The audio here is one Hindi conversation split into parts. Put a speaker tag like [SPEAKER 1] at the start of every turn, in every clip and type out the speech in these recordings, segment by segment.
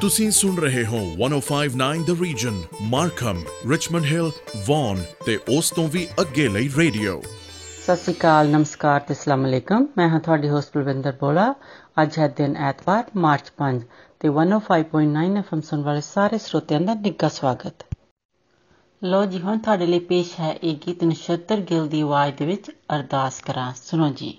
[SPEAKER 1] ਤੁਸੀਂ ਸੁਣ ਰਹੇ ਹੋ 1059 the region Markham Richmond Hill Vaughan ਤੇ ਉਸ ਤੋਂ ਵੀ ਅੱਗੇ ਲਈ ਰੇਡੀਓ।
[SPEAKER 2] ਸਤਿ ਸ਼੍ਰੀ ਅਕਾਲ, ਨਮਸਕਾਰ ਤੇ ਅਸਲਾਮ ਅਲੈਕਮ। ਮੈਂ ਹਾਂ ਤੁਹਾਡੀ ਹੋਸਟ ਬਲਵਿੰਦਰ ਬੋਲਾ। ਅੱਜ ਹੈ ਦਿਨ ਐਤਵਾਰ, ਮਾਰਚ 5 ਤੇ 105.9 ਐਫਐਮ ਸੁਣ ਵਾਲੇ ਸਾਰੇ ਸਰੋਤਿਆਂ ਦਾ ਨਿੱਘਾ ਸਵਾਗਤ। ਲੋ ਜੀ, ਹੁਣ ਤੁਹਾਡੇ ਲਈ ਪੇਸ਼ ਹੈ ਇਹ ਗੀਤ ਨਛੱਤਰ ਗਿੱਲ ਦੀ ਆਵਾਜ਼ ਦੇ ਵਿੱਚ ਅਰਦਾਸ ਕਰਾਂ। ਸੁਣੋ ਜੀ।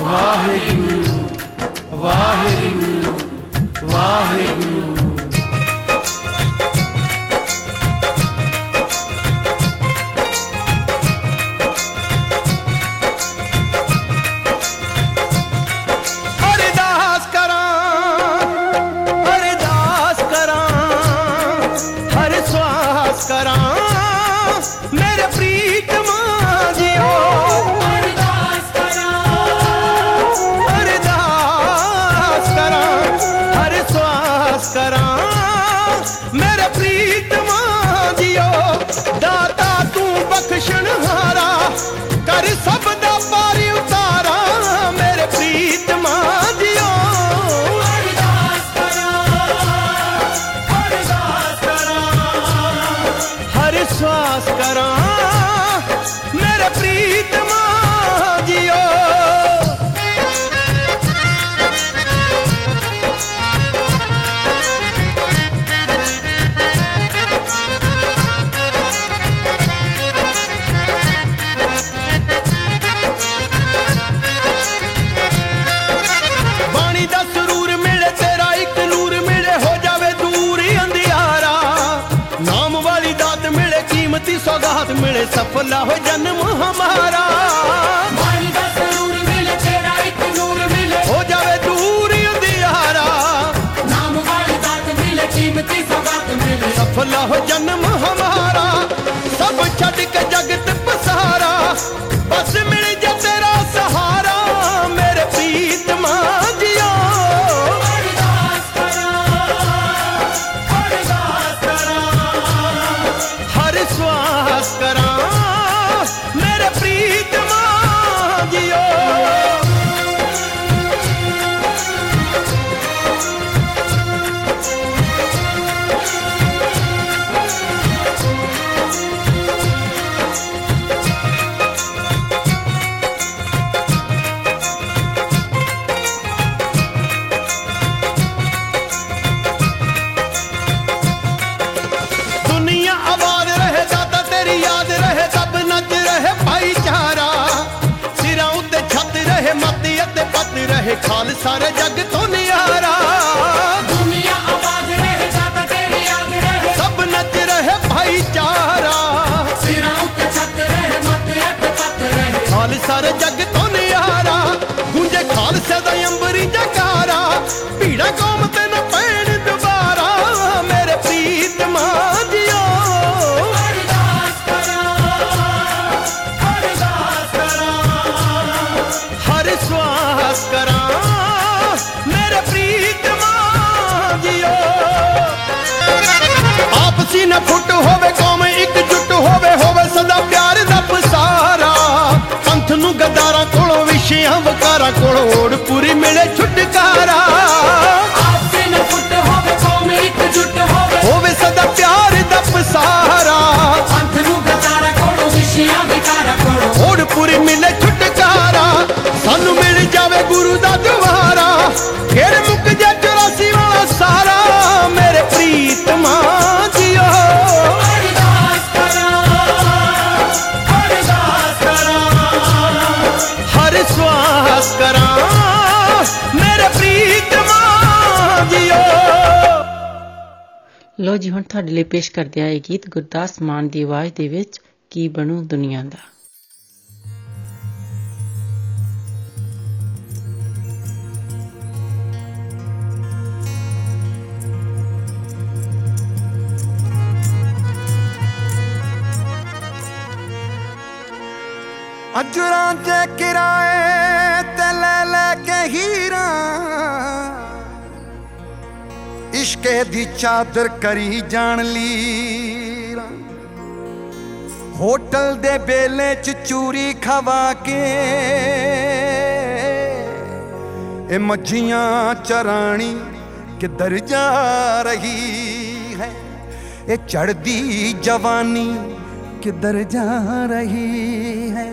[SPEAKER 3] ਵਾਹਿਗੁਰੂ ਵਾਹਿਗੁਰੂ ਯਾਰਾਂ ਕੋਲ ਓੜ ਪੂਰੀ ਮਿਲੇ ਛੁਟਕਾਰਾ।
[SPEAKER 4] ਆਪਸੇ ਨਾ ਫੁੱਟ ਹੋਵੇ ਕੌਮ ਇਕਜੁੱਟ ਹੋਵੇ।
[SPEAKER 3] ਹੋਵੇ ਸਦਾ ਪਿਆਰ ਦਾ ਪਸਾਰਾ।
[SPEAKER 4] ਪੰਥ ਨੂੰ ਗਤਾਰਾ ਕੋਲੋਂ ਵਿਸ਼ਿਆਂ ਵਿਕਾਰਾ ਕੋਲੋਂ।
[SPEAKER 3] ਓੜ ਪੂਰੀ ਮਿਲੇ ਛੁਟਕਾਰਾ। ਸਾਨੂੰ ਮਿਲ ਜਾਵੇ ਗੁਰੂ ਦਾ ਦੁਆਰਾ। ਫਿਰ
[SPEAKER 2] ਲੋ ਜੀ, ਹੁਣ ਤੁਹਾਡੇ ਲਈ ਪੇਸ਼ ਕਰਦੇ ਆ ਇਹ ਗੀਤ, ਗੁਰਦਾਸ ਮਾਨ ਦੀ ਆਵਾਜ਼ ਦੇ ਵਿੱਚ ਕੀ ਬਣੂ ਦੁਨੀਆ ਦਾ।
[SPEAKER 5] ਅਜਰਾਂ ਤੇ ਕਿਰਾਏ ਤੇ ਲੈ ਲੈ ਕੇ ਹੀਰਾ। ਇਸ਼ਕੇ ਦੀ ਚਾਦਰ ਕਰੀ ਜਾਣ ਲੀਰਾ ਹੋਟਲ ਦੇ ਬੇਲੇ ਚ ਚੂਰੀ ਖਵਾ ਕੇ ਇਹ ਮੱਝੀਆਂ ਚਰਾਣੀ ਕਿੱਧਰ ਜਾ ਰਹੀ ਹੈ? ਇਹ ਚੜਦੀ ਜਵਾਨੀ ਕਿੱਧਰ ਜਾ ਰਹੀ ਹੈ?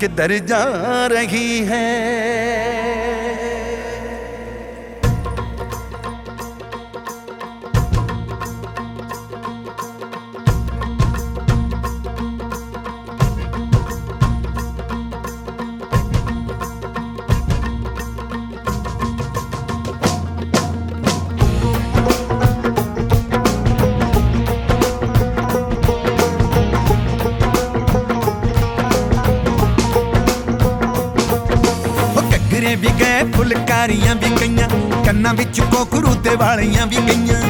[SPEAKER 5] ਕਿੱਧਰ ਜਾ ਰਹੀ ਹੈ? ਉਹ ਵੀ ਗਏ, ਫੁਲਕਾਰੀਆਂ ਵੀ ਗਈਆਂ, ਕੰਨਾਂ ਵਿੱਚ ਕੋਕਰੂ ਤੇ ਵਾਲੀਆਂ ਵੀ ਗਈਆਂ।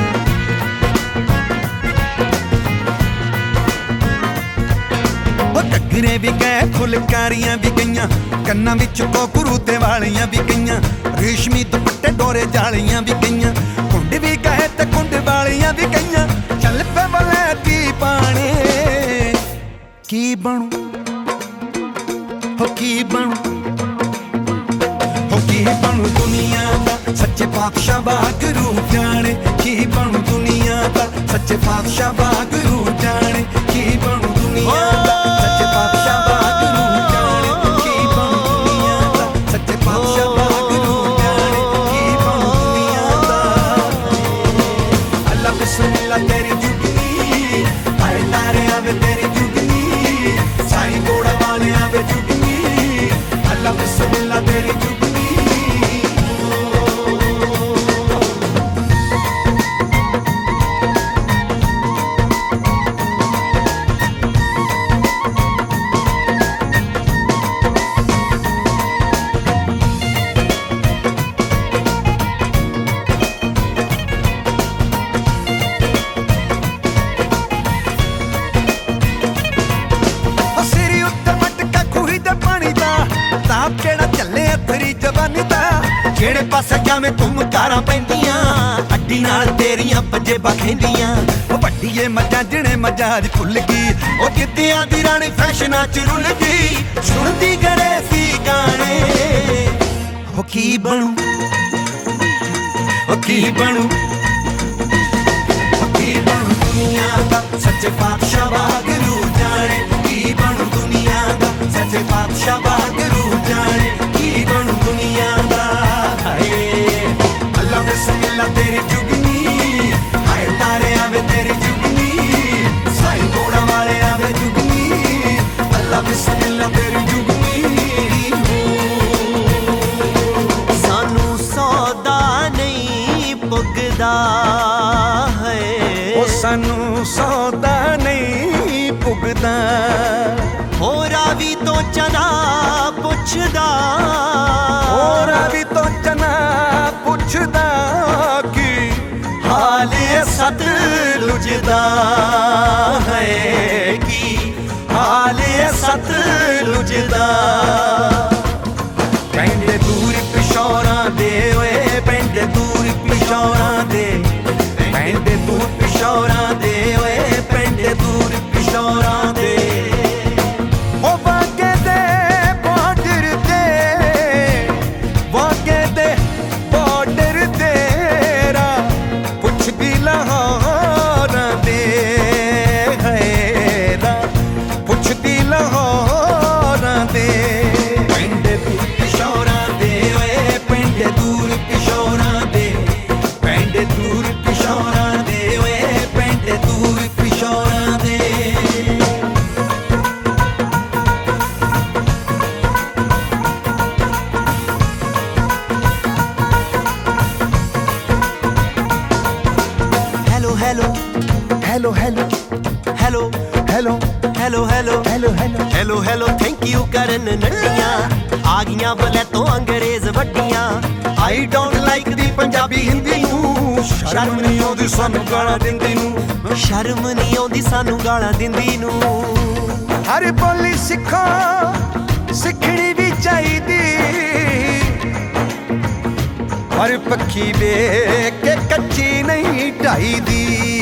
[SPEAKER 5] ਉਹ ਘੱਗਰੇ ਵੀ ਗਏ, ਫੁਲਕਾਰੀਆਂ ਵੀ ਗਈਆਂ, ਕੰਨਾਂ ਵਿੱਚ ਕੋਕਰੂ ਤੇ ਵਾਲੀਆਂ ਵੀ ਗਈਆਂ, ਰੇਸ਼ਮੀ ਦੁਪੱਟੇ, ਡੋਰੇ ਜਾਲੀਆਂ ਵੀ ਗਈਆਂ, ਕੁੰਡ ਵੀ ਗਏ ਤੇ ਕੁੰਡ ਵਾਲੀਆਂ ਵੀ ਗਈਆਂ। ਚੱਲ ਪੇ ਬਲੈਤੀ ਪਾਣੇ, ਕੀ ਬਣੂ? ਹੋ ਕੀ ਬਣੂ? ਕੀ ਬਣੂ ਦੁਨੀਆ ਦਾ? ਸੱਚੇ ਪਾਤਸ਼ਾਹ ਬਾਗਰੂ ਜਾਣੇ। ਕੀ ਬਣੂ ਦੁਨੀਆ ਦਾ? ਸੱਚੇ ਪਾਤਸ਼ਾਹ ਬਾਗਰੂ ਜਾਣੇ। ਕੀ ਬਣੂ ਦੁਨੀਆ ਦਾ? ਸੱਚੇ ਪਾਤਸ਼ਾਹ ਬਾਗਰੂ ਜਾਣੇ। ਕੀ ਬਣੂ ਦੁਨੀਆ ਦਾ? ਸੱਚੇ ਪਾਤਸ਼ਾਹ ਬਾਗਰੂ ਜਾਣੇ। ਕੀ ਬਣੂ ਦੁਨੀਆ ਦਾ? ਅੱਲਾ ਬਿਸਮਿਲ੍ਲਾ ਤੇਰੀ ਜੁਗਨੀ। ਹਾਏ ਤਾਰੇ ਆਵੇ ਤੇਰੀ ਜੁਗਨੀ। ਸਾਈ ਗੋੜਾ ਵਾਲੇ ਆਵੇ ਜੁਗਨੀ। ਅੱਲਾ ਬਿਸਮਿਲ੍ਲਾ ਤੇਰੀ ਜੁਗਨੀ। ਜਾਵੇਂ ਤੁਮ ਕਾਰਾਂ ਪੈਂਦੀਆਂ, ਅੱਡੀ ਨਾਲ ਤੇਰੀਆਂ ਪੱਜੇ ਬਖੈਂਦੀਆਂ ਉਹ ਵੱਡੀਏ ਮੱਜਾਂ ਜਿਹੜੇ ਮਜਾਜ ਭੁੱਲ ਗਈ, ਉਹ ਕਿੱਤਿਆਂ ਦੀ ਰਾਣੀ ਫੈਸ਼ਨਾਂ ਚ ਰੁੱਲ ਗਈ। ਸੁਣਦੀ ਗਰੇ ਸੀ ਗਾਣੇ, ਉਹ ਕੀ ਬਣੂ? ਉਹ ਕੀ ਬਣੂ? ਕੀ ਬਣੂ ਦੁਨੀਆ ਦਾ ਸੱਚੇ ਪਾਤਸ਼ਾਹ ਵਾਗਰੂ ਜਾਣੇ? ਕੀ ਬਣੂ ਦੁਨੀਆ ਦਾ ਸੱਚੇ ਪਾਤਸ਼ਾਹ ਵਾਗਰੂ ਜਾਣੇ?
[SPEAKER 6] ਪੁੱਗਦਾ ਹੈ।
[SPEAKER 5] ਉਹ ਸਾਨੂੰ ਸੌਦਾ ਨਹੀਂ ਪੁੱਗਦਾ
[SPEAKER 6] ਹੋਰਾ ਵੀ ਤੋਂ ਚਨਾ ਪੁੱਛਦਾ।
[SPEAKER 5] ਹੋਰਾਂ ਵੀ ਤੋਂ ਚਨਾ ਪੁੱਛਦਾ ਕੀ
[SPEAKER 6] ਹਾਲ ਸਤ ਲੁਜਦਾ ਹੈ ਕੀ ਹਾਲ ਸਤ ਲੁਜਦਾ
[SPEAKER 5] ਪੈਂਦੇ ਦੂਰ ਪਿਸ਼ੌਰਾਂ ਦੇ ਓਏ ਪੈਂਦੇ ਦੂਰ ਪਿਸ਼ੌਰਾਂ Ainda
[SPEAKER 6] é tudo
[SPEAKER 5] chorando. Hello
[SPEAKER 6] hello hello thank you ਕਰਨ ਨੱਟੀਆਂ। ਆ ਗਈਆਂ ਬਲੇ ਤੋਂ ਅੰਗਰੇਜ਼ ਵੱਡੀਆਂ। I don't like the Punjabi Hindi ਨੂੰ।
[SPEAKER 5] ਸ਼ਰਮ ਨਹੀਂ ਆਉਂਦੀ ਸਾਨੂੰ ਗਾਲਾਂ ਦਿੰਦੀ ਨੂੰ।
[SPEAKER 6] ਸ਼ਰਮ ਨਹੀਂ ਆਉਂਦੀ ਸਾਨੂੰ ਗਾਲਾਂ ਦਿੰਦੀ ਨੂੰ।
[SPEAKER 5] ਹਰ ਬੋਲੀ ਸਿੱਖੋ ਸਿੱਖਣੀ ਵੀ ਚਾਹੀਦੀ। ਹਰ ਪੱਖੀ ਵੇਖ ਕੇ ਕੱਚੀ ਨਹੀਂ ਢਾਈਦੀ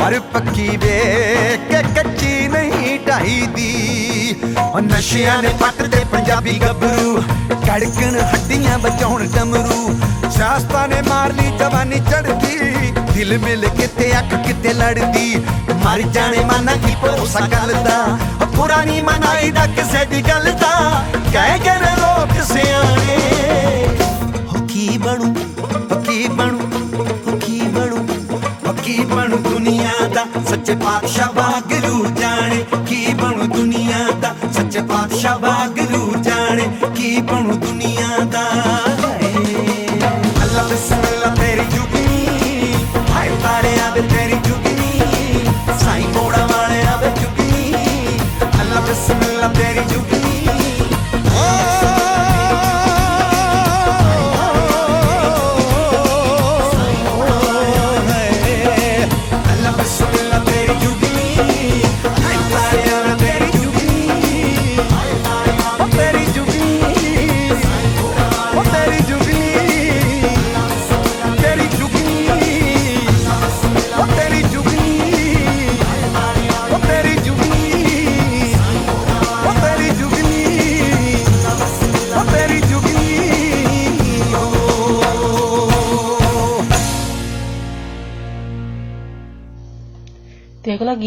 [SPEAKER 5] ਹਰ ਪੱਖੀ ਵੇਖ ਕੇ ਨਹੀਂ ਉਹ ਨਸ਼ਿਆਂ ਨੇ ਪੱਟ ਤੇ ਪੰਜਾਬੀ ਗੱਭਰੂ, ਕੜਕਣ ਹੱਡੀਆਂ ਬਚਾਉਣ ਡਮਰੂ। ਸਿਆਸਤਾਂ ਨੇ ਮਾਰ ਲਈ ਜਵਾਨੀ ਚੜਦੀ ਦਿਲ ਮਿਲ ਕਿਤੇ ਅੱਖ ਕਿਤੇ ਲੜਦੀ। ਮਰ ਜਾਣੇ ਮਾਨਾ ਕੀ ਭਰੋਸਾ ਗੱਲ ਦਾ ਪੁਰਾਣੀ ਮਨਾਈ ਦਾ ਕਿਸੇ ਦੀ ਗੱਲ ਦਾ। ਕਹਿ ਕੇ ਨੇ ਲੋਕ ਸਿਆਣੇ
[SPEAKER 6] ਹੋ ਕੀ ਬਣੂ,
[SPEAKER 5] ਉਹ ਕੀ ਬਣੂ
[SPEAKER 6] ਕੀ ਬਣੂ,
[SPEAKER 5] ਉਹ ਕੀ ਬਣੂ ਦੁਨੀਆ ਦਾ ਸੱਚੇ ਪਾਤਸ਼ਾਹ ਵਾਗਰੂ ਜਾਣੇ। ਬਣੂ ਦੁਨੀਆ ਦਾ ਸੱਚੇ ਪਾਤਸ਼ਾਹ ਵਾਗਰੂ ਜਾਣੇ ਕੀ ਬਣੂ ਦੁਨੀਆ ਦਾ ਅੱਲਾ ਬਿਸਮਿਲ੍ਲਾ ਤੇਰੀ ਜੁਗਨੀ ਹਾਏ ਤਾਰਿਆਂ ਦੇ ਤੇਰੀ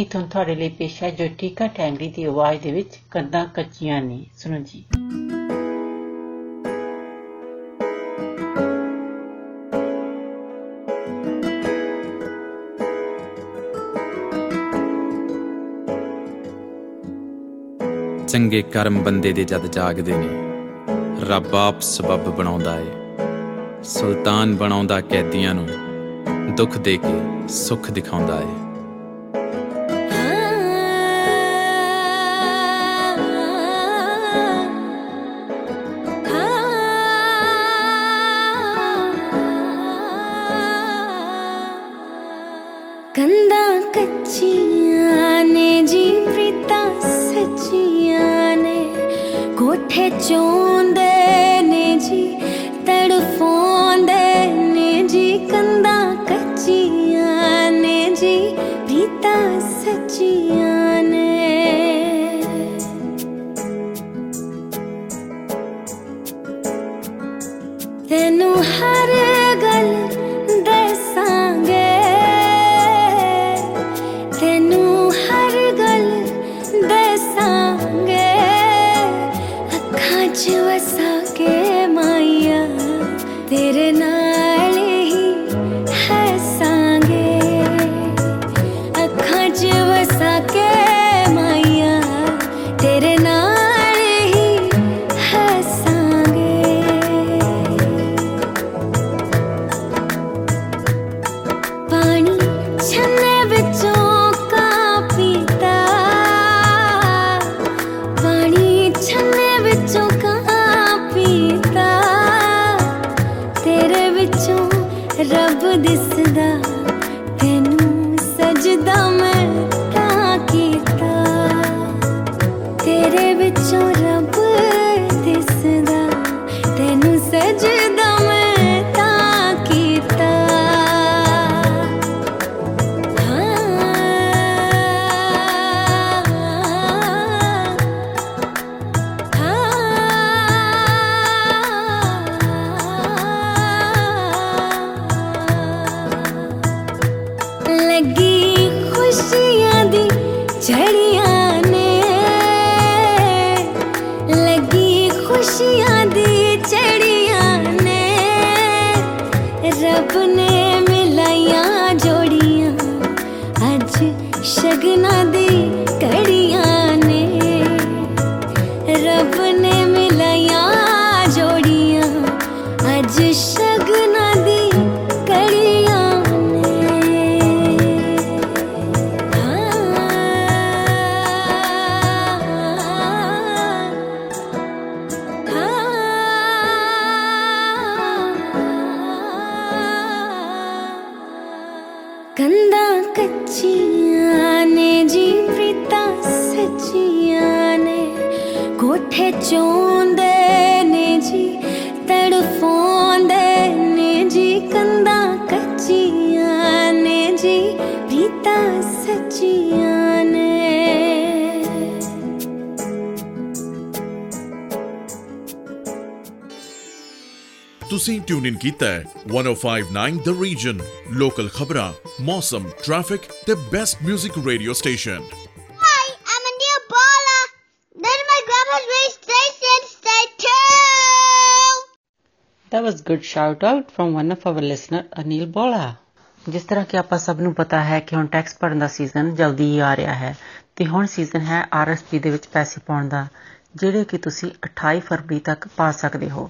[SPEAKER 2] ਗੀਤ ਹੁਣ ਤੁਹਾਡੇ ਲਈ ਪੇਸ਼ ਹੈ ਜੋ ਟੀਕਾ ਟੈਂਗਰੀ ਦੀ ਆਵਾਜ਼ ਦੇ ਵਿੱਚ ਕੰਦਾਂ ਕੱਚੀਆਂ ਨੇ। ਸੁਣੋ ਜੀ।
[SPEAKER 7] ਚੰਗੇ ਕਰਮ ਬੰਦੇ ਦੇ ਜਦ ਜਾਗਦੇ ਨੇ, ਰੱਬ ਆਪ ਸਬਬ ਬਣਾਉਂਦਾ ਏ। ਸੁਲਤਾਨ ਬਣਾਉਂਦਾ ਕੈਦੀਆਂ ਨੂੰ, ਦੁੱਖ ਦੇ ਕੇ ਸੁੱਖ ਦਿਖਾਉਂਦਾ ਏ।
[SPEAKER 8] ਕੀਤਾ ਹੈ
[SPEAKER 1] 1059 ਦ ਰੀਜਨ ਲੋਕਲ ਖਬਰਾਂ ਮੌਸਮ ਟ੍ਰੈਫਿਕ ਤੇ best 뮤직 radio station
[SPEAKER 9] Hi, I'm Anil Bala. Then my grandma's radio station, stay tuned.
[SPEAKER 2] That was good shout out from one of our listener Anil Bola. ਜਿਸ ਤਰ੍ਹਾਂ ਕਿ ਆਪਾਂ ਸਭ ਨੂੰ ਪਤਾ ਹੈ ਕਿ ਹੁਣ ਟੈਕਸ ਭਰਨ ਦਾ ਸੀਜ਼ਨ ਜਲਦੀ ਹੀ ਆ ਰਿਹਾ ਹੈ ਤੇ ਹੁਣ ਸੀਜ਼ਨ ਹੈ ਆਰਐਸਪੀ ਦੇ ਵਿੱਚ ਪੈਸੇ ਪਾਉਣ ਦਾ ਜਿਹੜੇ ਕਿ ਤੁਸੀਂ 28 ਫਰਵਰੀ ਤੱਕ ਪਾ ਸਕਦੇ ਹੋ।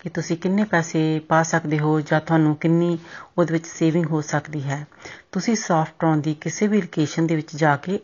[SPEAKER 2] ਕਿ ਤੁਸੀਂ ਕਿੰਨੇ ਪੈਸੇ ਪਾ ਸਕਦੇ ਹੋ ਜਾਂ ਤੁਹਾਨੂੰ ਕਿੰਨੀ ਉਹਦੇ ਵਿੱਚ ਸੇਵਿੰਗ ਹੋ ਸਕਦੀ ਹੈ, ਤੁਸੀਂ ਸਾਫਟਟ੍ਰੋਨ ਦੀ ਕਿਸੇ ਵੀ ਲੋਕੇਸ਼ਨ ਦੇ ਵਿੱਚ ਜਾ ਕੇ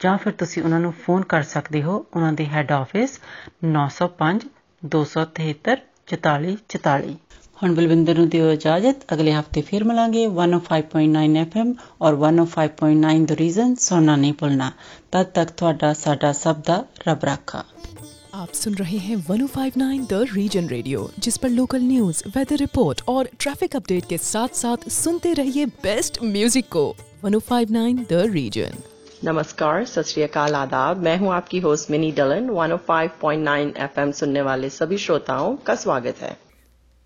[SPEAKER 2] ਜਾਂ ਫਿਰ ਤੁਸੀਂ ਉਹਨਾਂ ਨੂੰ ਫੋਨ ਕਰ ਸਕਦੇ ਹੋ, ਉਹਨਾਂ ਦੇ ਹੈੱਡ ਆਫਿਸ 905 273 4444 ਹੁਣ ਬਲਵਿੰਦਰ ਨੂੰ ਦਿਓ ਇਜਾਜ਼ਤ ਅਗਲੇ ਹਫਤੇ ਫਿਰ ਮਿਲਾਂਗੇ 105.9 FM ਔਰ 105.9 ਦ ਰੀਜ਼ਨ ਸੁਣਨਾ ਨਹੀਂ ਭੁੱਲਣਾ ਤਦ ਤੱਕ ਤੁਹਾਡਾ ਸਾਡਾ ਸਭ ਦਾ ਰੱਬ ਰਾਖਾ
[SPEAKER 10] आप सुन रहे हैं 1059 द रीजन रेडियो जिस पर लोकल न्यूज वेदर रिपोर्ट और ट्रैफिक अपडेट के साथ साथ सुनते रहिए बेस्ट म्यूजिक को 1059 द रीजन
[SPEAKER 11] नमस्कार सत श्री अकाल आदाब मैं हूं आपकी होस्ट मिनी डलन 105.9 एफएम सुनने वाले सभी श्रोताओं का स्वागत है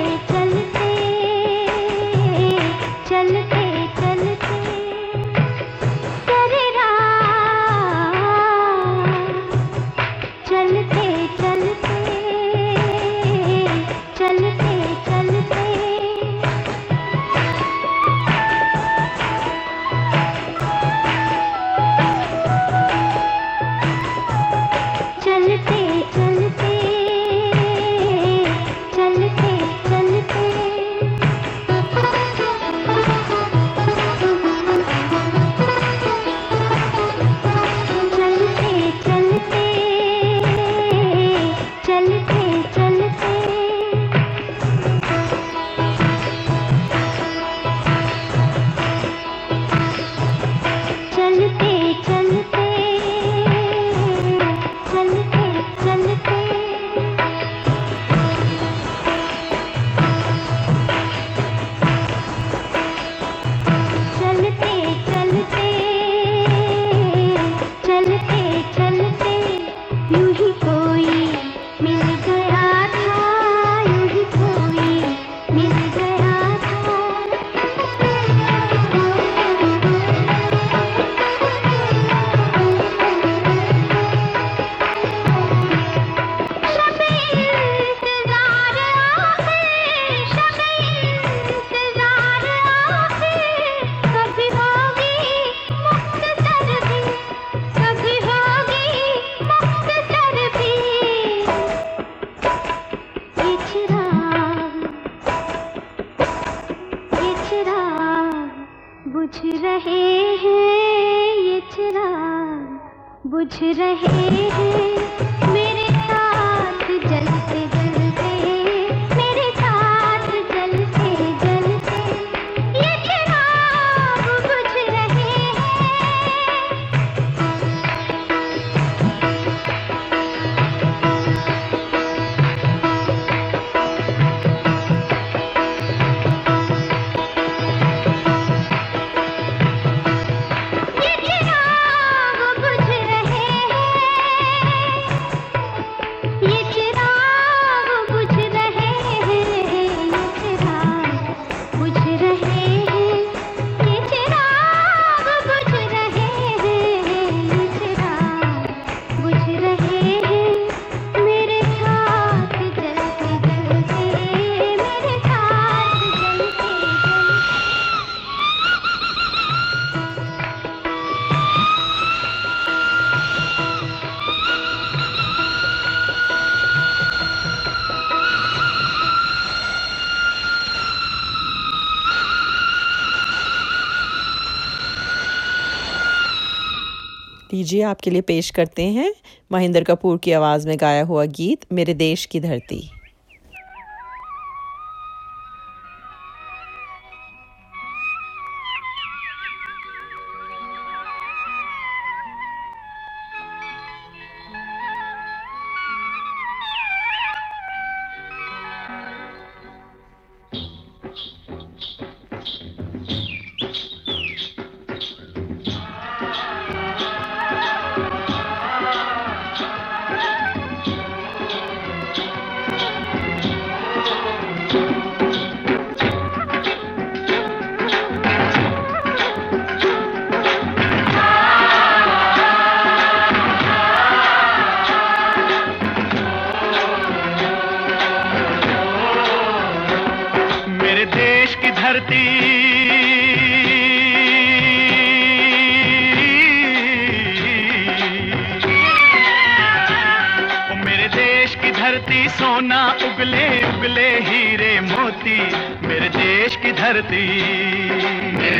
[SPEAKER 12] चलते
[SPEAKER 7] बुझ रहे हैं।
[SPEAKER 13] लीजिए आपके लिए पेश करते हैं महेंद्र कपूर की आवाज़ में गाया हुआ गीत, मेरे देश की धरती।
[SPEAKER 14] धरती।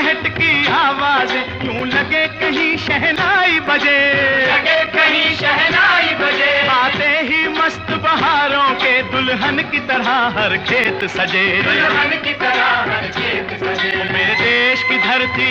[SPEAKER 14] के की आवाज़ यूँ लगे कहीं शहनाई बजे। लगे कहीं शहनाई बजे। आते ही मस्त बहारों के दुल्हन की तरह हर खेत सजे। दुल्हन की तरह हर खेत सजे। मेरे देश की धरती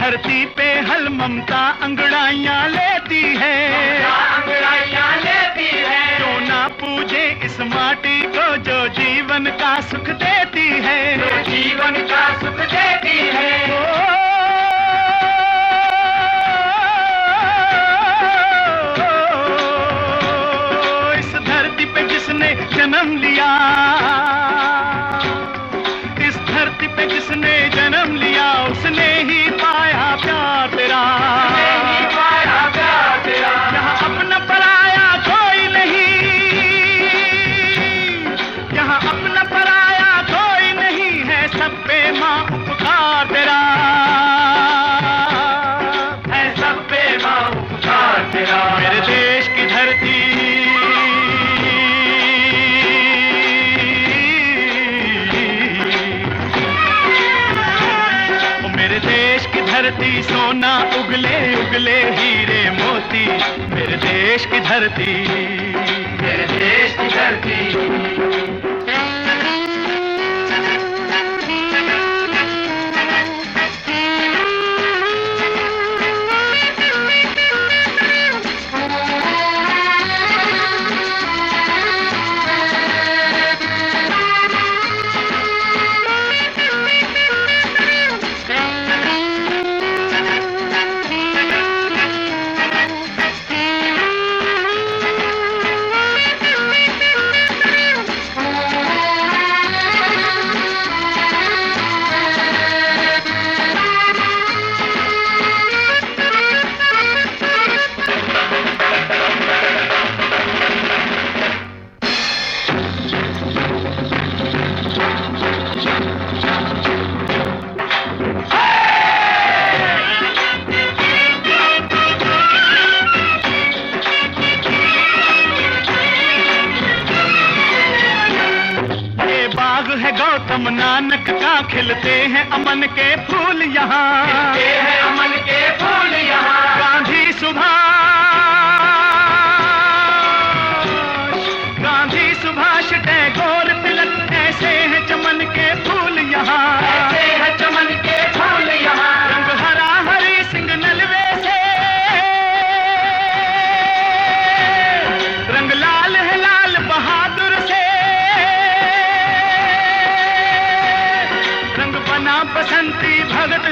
[SPEAKER 14] धरती पे हल ममता अंगड़ाइयाँ लेती है। अंगड़ाइयाँ लेती है। क्यों ना पूजे इस माटी को जो जीवन का सुख देती है। जो जीवन का सुख देती है। इस धरती पे जिसने जन्म लिया। उगले हीरे मोती मेरे देश की धरती। मेरे देश की धरती।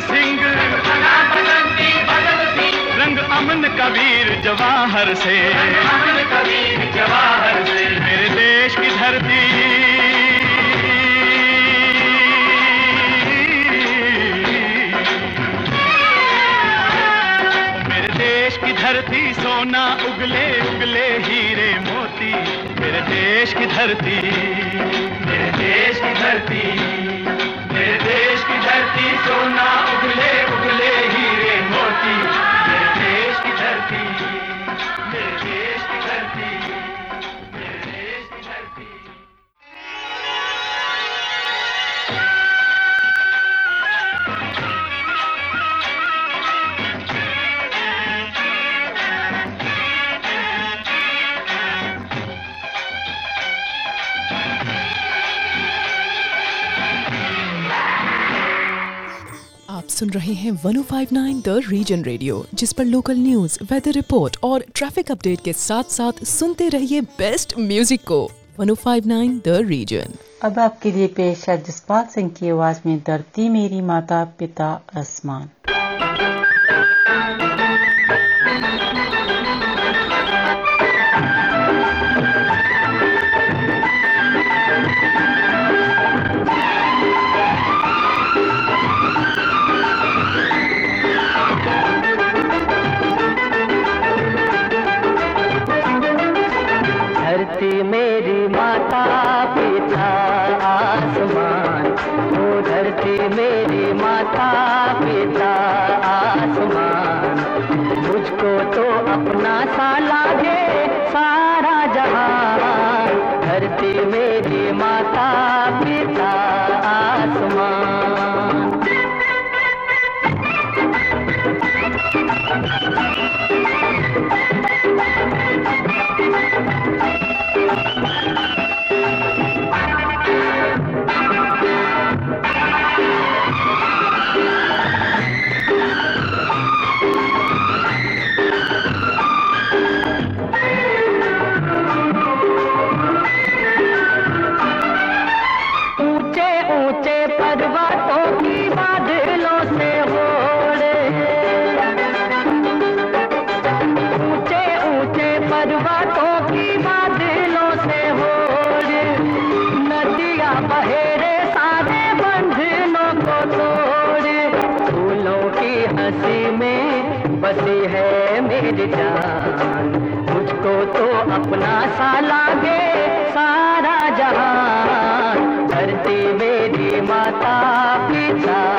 [SPEAKER 14] सिंह। रंग अमन कबीर जवाहर से। मेरे देश की धरती। मेरे देश की धरती, सोना उगले उगले हीरे मोती। मेरे देश की धरती। मेरे देश की धरती। धरती सोना उगले उगले हीरे मोती।
[SPEAKER 10] सुन रहे हैं 1059 द रीजन रेडियो जिस पर लोकल न्यूज़ वेदर रिपोर्ट और ट्रैफ़िक अपडेट के साथ साथ सुनते रहिए बेस्ट म्यूज़िक को। 1059 द रीजन
[SPEAKER 2] अब आपके लिए पेश है जसपाल सिंह की आवाज़ में, धरती मेरी माता पिता आसमान।
[SPEAKER 15] मेरी माता पिता आसमान। मुझको तो अपना सा लागे सारा जहान। धरती मेरी
[SPEAKER 16] जान। मुझको तो अपना सा लागे सारा जहान। धरती मेरी माता पिता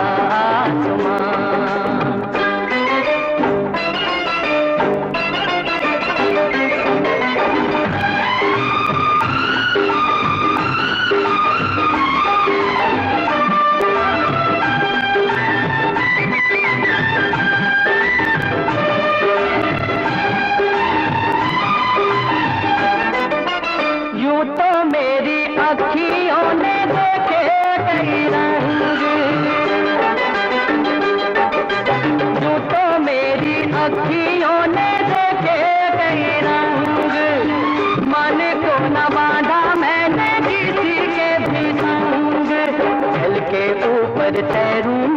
[SPEAKER 16] तैरूं,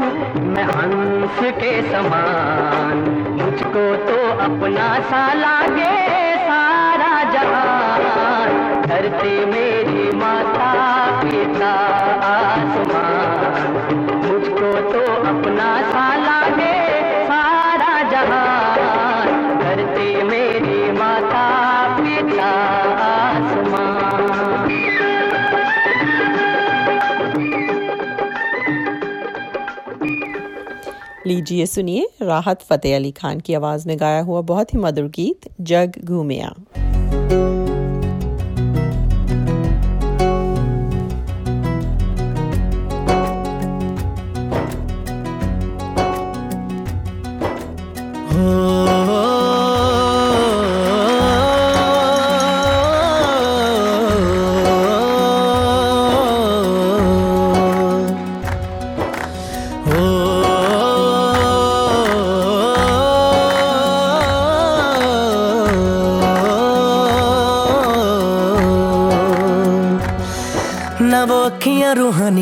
[SPEAKER 16] मैं हंस के समान। मुझको तो अपना सा लागे सारा जहान। धरती मेरी माता पिता आसमान। मुझको तो अपना सा लागे सारा जहान। धरती मेरी माता
[SPEAKER 13] लीजिए, सुनिए राहत फतेह अली खान की आवाज़ में गाया हुआ बहुत ही मधुर गीत, जग घूमिया।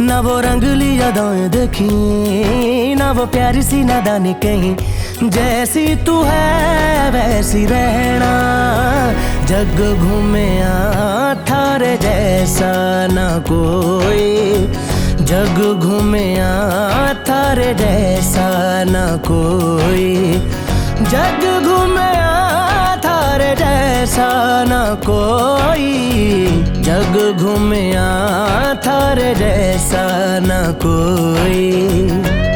[SPEAKER 17] ना वो रंगली यादाएँ देखी ना वो प्यारी सी नादानी कहीं, जैसी तू है, वैसी रहना, जग घूमे थारे जैसा ना कोई, जग घूमे थारे जैसा ना कोई, जग घूमे थारे जैसा ना कोई जग घूमया थारे जैसा न कोई।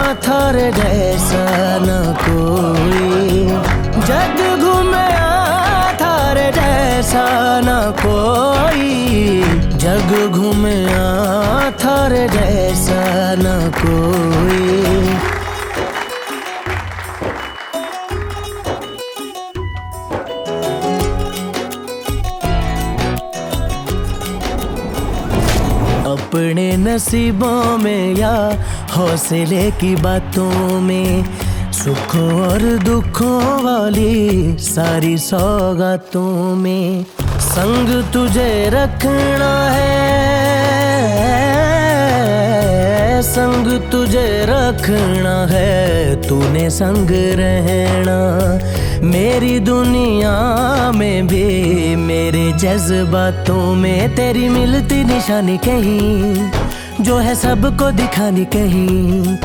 [SPEAKER 17] नसीबों में या हौसले की बातों में, सुखों और दुखों वाली सारी सौगातों में। संग तुझे रखना है, संग तुझे रखना है, तूने संग रहना। मेरी दुनिया में भी, मेरे जज्बातों में तेरी मिलती निशानी कहीं। जो है सबको दिखानी कहीं।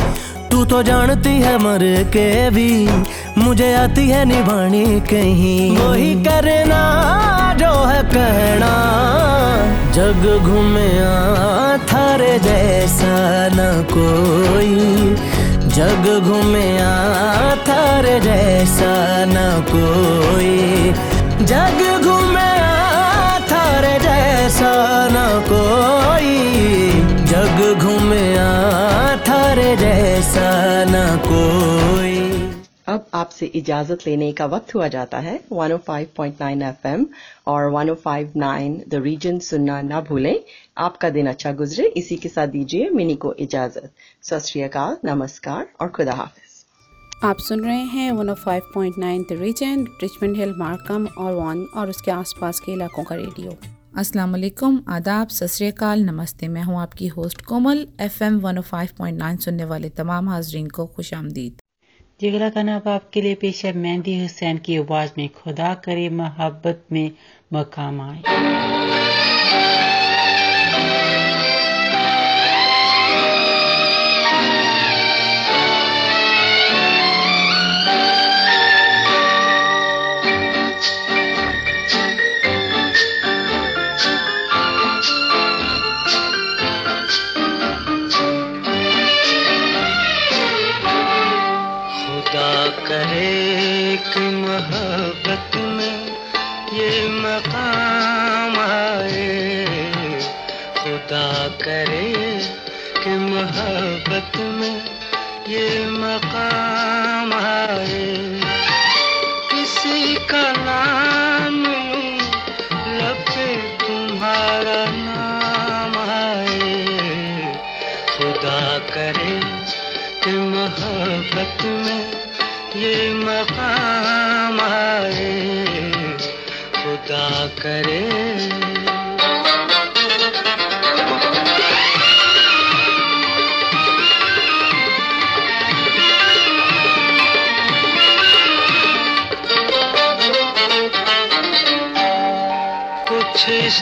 [SPEAKER 17] तू तो जानती है मर के भी, मुझे आती है निभानी कहीं। वही करना जो है कहना, जग घूमे थारे जैसा न कोई। जग घूमे थारे जैसा न कोई। जग घूमे थारे जैसा न कोई। जग घूमे थारे जैसा न कोई।
[SPEAKER 11] अब आपसे इजाज़त लेने का वक्त हुआ जाता है। 105.9 एफएम और 105.9 द रीजन सुनना ना भूलें। आपका दिन अच्छा गुजरे। इसी के साथ दीजिए मिनी को इजाज़त। सत श्री अकाल। नमस्कार और खुदा हाफिज।
[SPEAKER 18] आप सुन रहे हैं 105.9 the region Richmond Hill Markham और वन और उसके आसपास के इलाकों का रेडियो।
[SPEAKER 19] अस्सलाम वालेकुम आदाब, सत नमस्ते, मैं हूँ आपकी होस्ट कोमल, एफएम 105.9 सुनने वाले तमाम हाजरीन को खुश आमदीद।
[SPEAKER 2] जिगरा का नाम आपके लिए पेश है मेहंदी हुसैन की आवाज़ में, खुदा करे मोहब्बत में मकाम आए।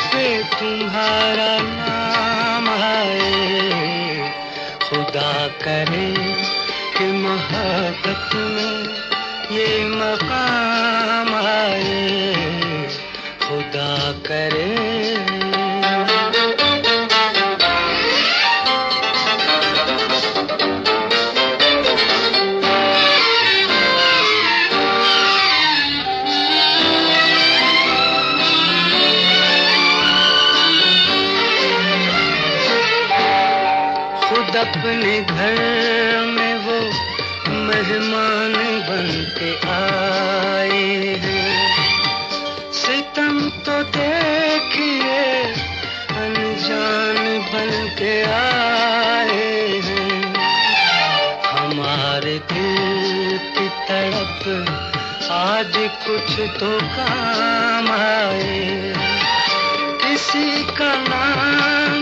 [SPEAKER 15] पे तुम्हारा नाम आए खुदा करे कि मोहब्बत में ये मकाम आए खुदा करे अपने घर में वो मेहमान बन के आए सितम तो देखिए, अनजान बन के आए हमारे दिल की तड़प आज कुछ तो काम आए किसी का नाम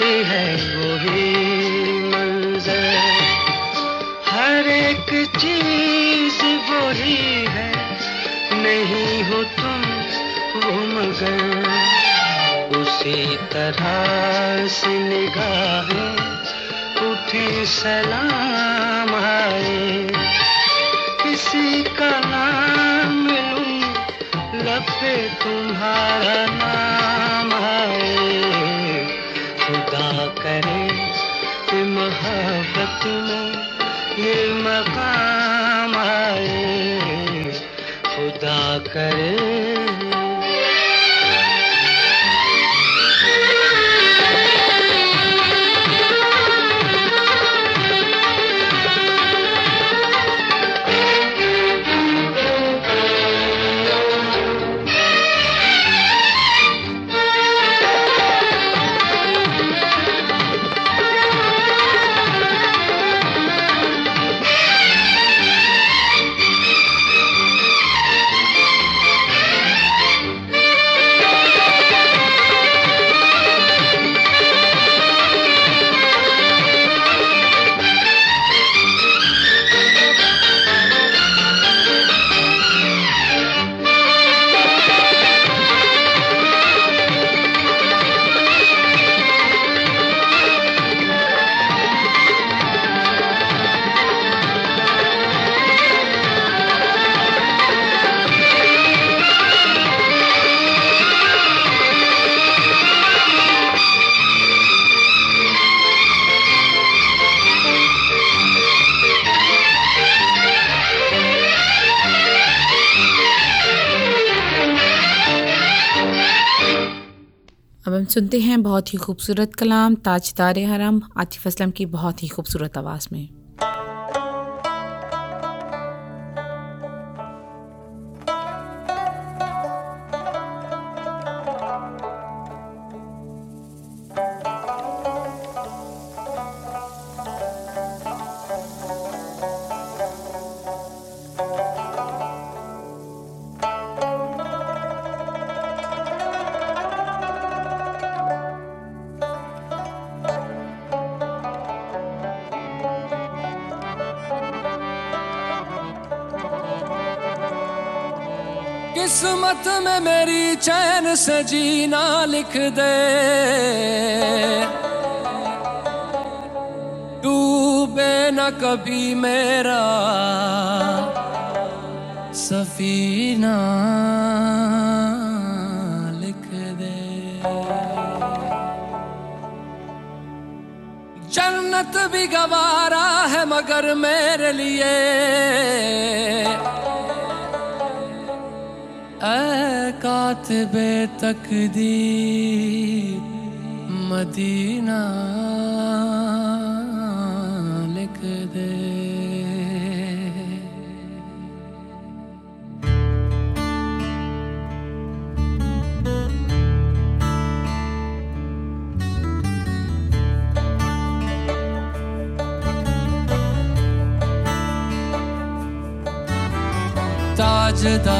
[SPEAKER 15] गीत है वही मंजर। हर एक चीज़ वही है। नहीं हो तुम वो मगर। उसी तरह से निगाहें उठी सलाम आए। किसी का नाम लूँ लब तुम्हारा नाम आए। मोहब्बत में ये मकाम आए खुदा करे।
[SPEAKER 19] सुनते हैं बहुत ही खूबसूरत कलाम ताजदार हरम, आतिफ असलम की बहुत ही खूबसूरत आवाज़ में।
[SPEAKER 20] से जीना लिख दे। डूबे न कभी मेरा सफीना लिख दे। जन्नत भी गवारा है मगर मेरे लिए। ऐ कातबे तकदीर मदीना लिख दे। ताजदारे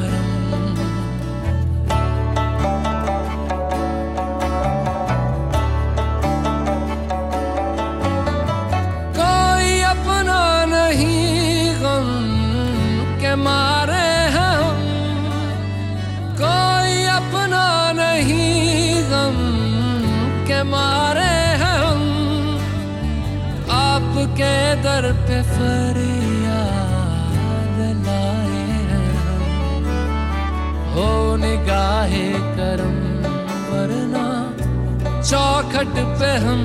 [SPEAKER 20] दर पे फरियाद लाए हो निगाहे करम, वरना चौखट पे हम।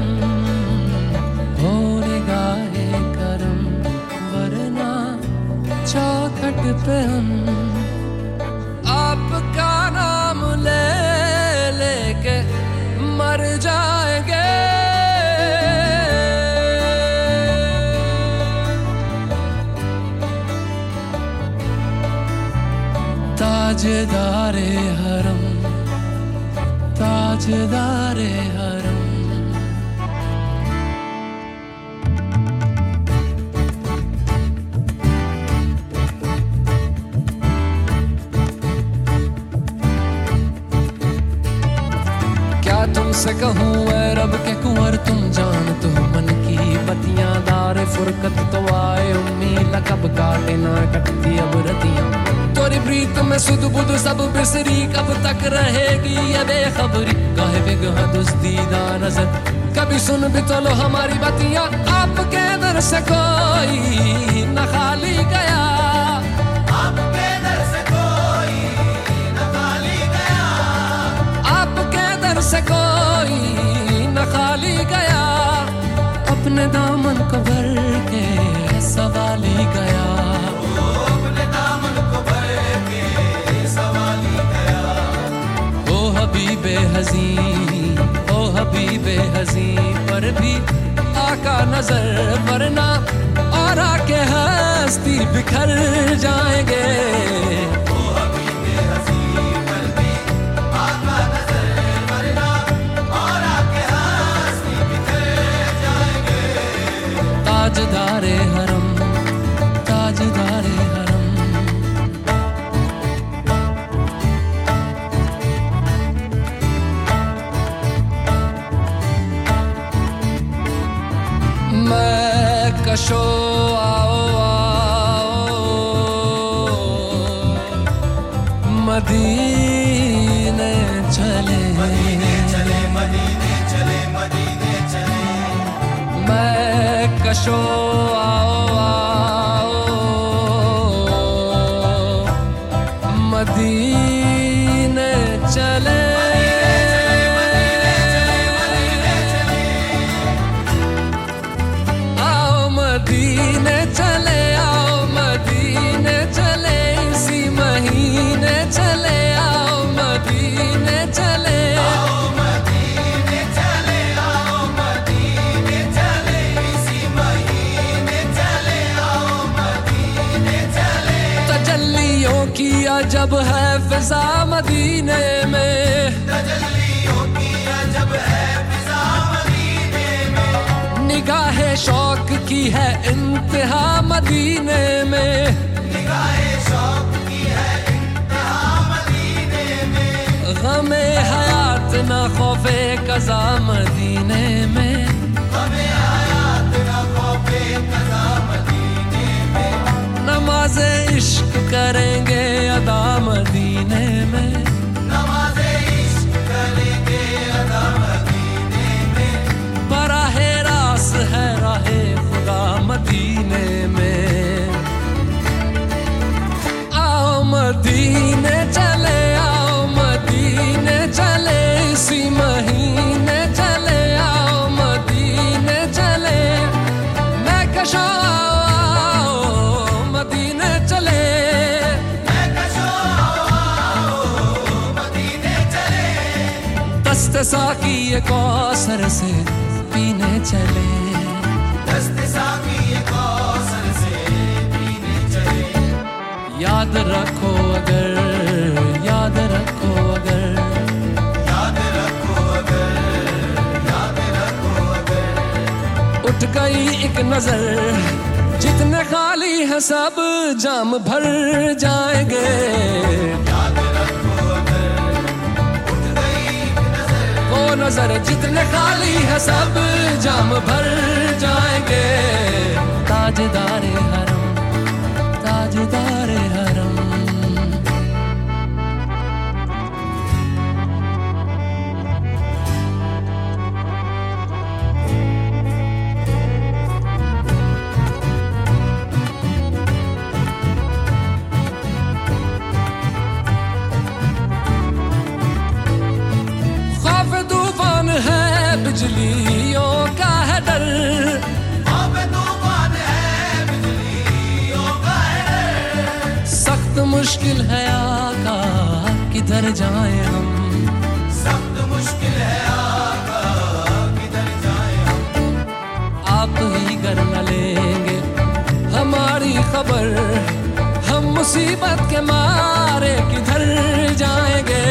[SPEAKER 20] हो निगाहे करम, वरना चौखट पे हम। ताजदारे हरम ताजदारे हरम। क्या तुमसे कहूँ रब के कुंवर, तुम जान तो मन की बतियाँ दार फुरकत तो आए उम्मीद कब काटे ना कटती अब रतियाँ। प्रीत में सुध बुध सब बिसरी, कब तक रहेगी ये बेखबरी? काहे बेगह दुस्तीदा नज़र। कभी सुन भी तो लो हमारी बतिया, आपके दर से कोई न खाली गया। आपके दर से कोई न खाली गया। आपके दर से कोई न खाली गया। अपने दामन को के सवाली गया। हबीबे हजी ओ हबीबे हजी पर भी आका नज़र वरना और के हस्ती बिखर जाएँगे। मदीने चले मदीने चले मदीने चले मदीने चले। मैं कशो फिजा मदीने में। निगाहे शौक की है इंतहा मदीने में। निगाहे गमे हयात न खौफे कजा मदीने में। में नमाजे इश्क करेंगे अदा मदीने में। नमाजे इश्क करेंगे अदा मदीने में। बराहे रास है राहे खुदा मदीने में। आओ मदीने चले आओ मदीने चले इसी महीने चले आओ मदीने चले। मैं कशो साकी ये कौसर से पीने चले। ये कौसर से पीने चले। याद रखो अगर याद रखो अगर। याद रखो अगर याद रखो अगर। उठ गई एक नज़र जितने खाली है सब जाम भर जाएँगे। नज़र जितने खाली है सब जाम भर जाएँगे। ताजदार हरम ताजदारे मुश्किल है आका किधर जाए हम?
[SPEAKER 21] सख्त मुश्किल है आका किधर जाए
[SPEAKER 20] आप ही कर न लेंगे हमारी खबर हम मुसीबत के मारे किधर जाएँगे?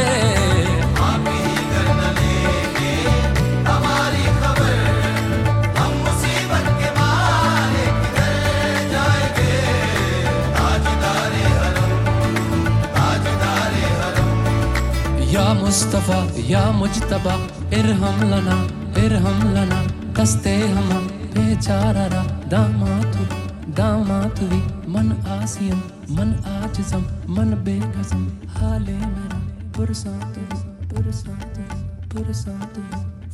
[SPEAKER 20] मुस्तफ़ा, या मुजतबा इरहम लना इरहम लना कस्ते हम बेचारा रा दामातु दामातुवी मन आसियम, मन आज़म मन बेगजम हाले मेरा, पुरसातु पुरसातु पुरसातु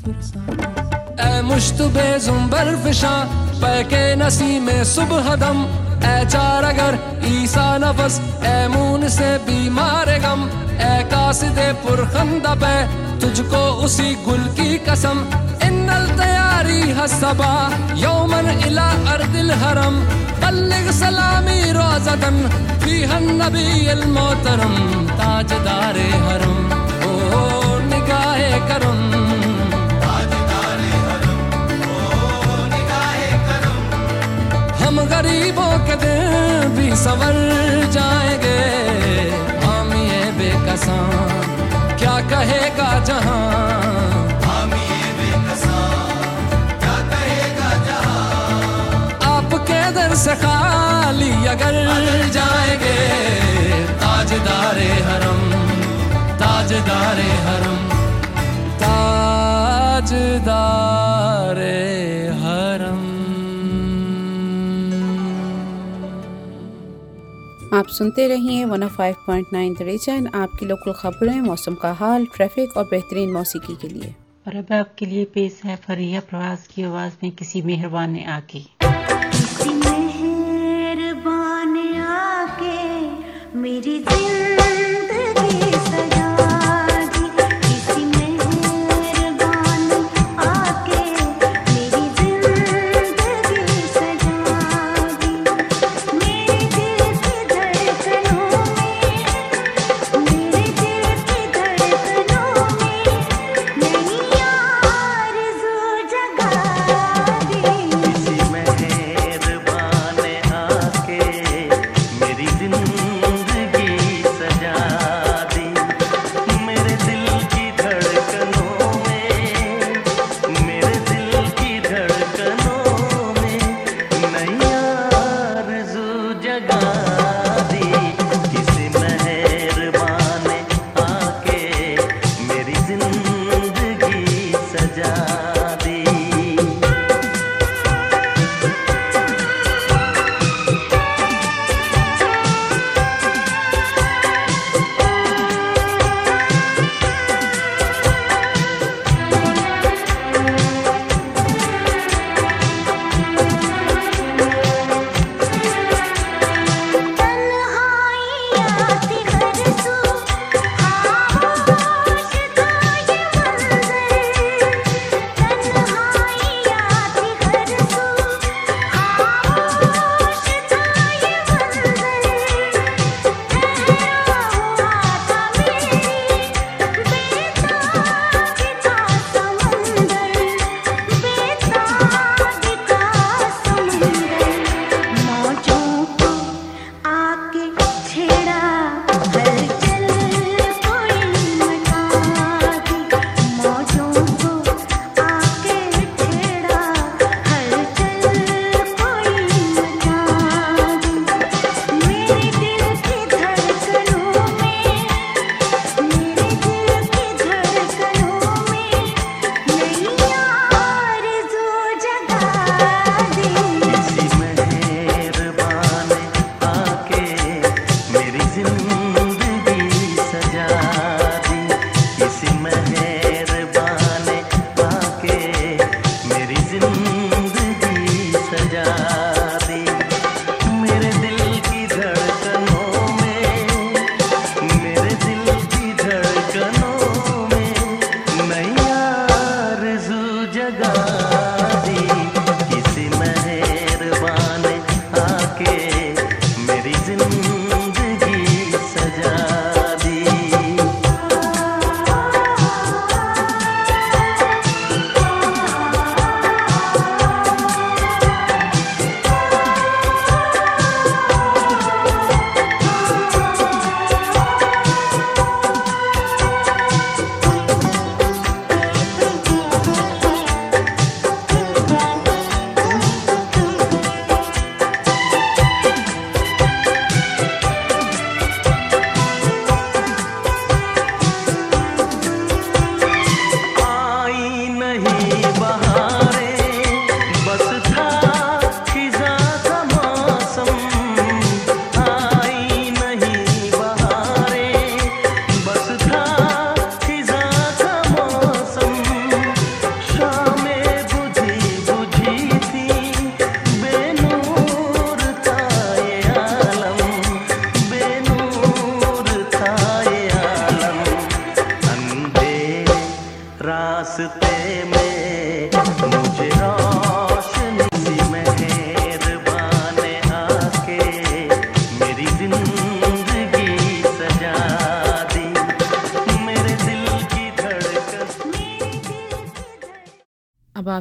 [SPEAKER 20] पुरसातु। ए मुश्तबे जुम्बर फिशा पैके नसी में सुबह दम ए चार अगर ईसा नफस ए मून से बीमार गम ए कासिदे पुरखंदा पे, तुझको उसी गुल की कसम। इन्नल तैयारी हसबा यौमन इला अर्दिल हरम। बल्लिग सलामी रोजदन फीहन नबी अल मोहतरम, ताजदारे हरम। ओ, निगाहे करम हम गरीबों के दिन भी संवर जाएँगे। हम ये बेकसान क्या कहेगा जहाँ?
[SPEAKER 21] हम ये बेकसान क्या कहेगा जहाँ?
[SPEAKER 20] आपके दर से खाली अगर जाएँगे ताजदारे हरम ताजदारे हरम ताजदारे
[SPEAKER 18] आप सुनते रहिए 105.9 द रीजन आपकी लोकल खबरें मौसम का हाल ट्रैफ़िक और बेहतरीन मौसीकी के लिए।
[SPEAKER 2] और अब आपके लिए पेश है फरिया प्रवास की आवाज़ में किसी मेहरबान ने आके
[SPEAKER 7] मेहरबान आके मेरी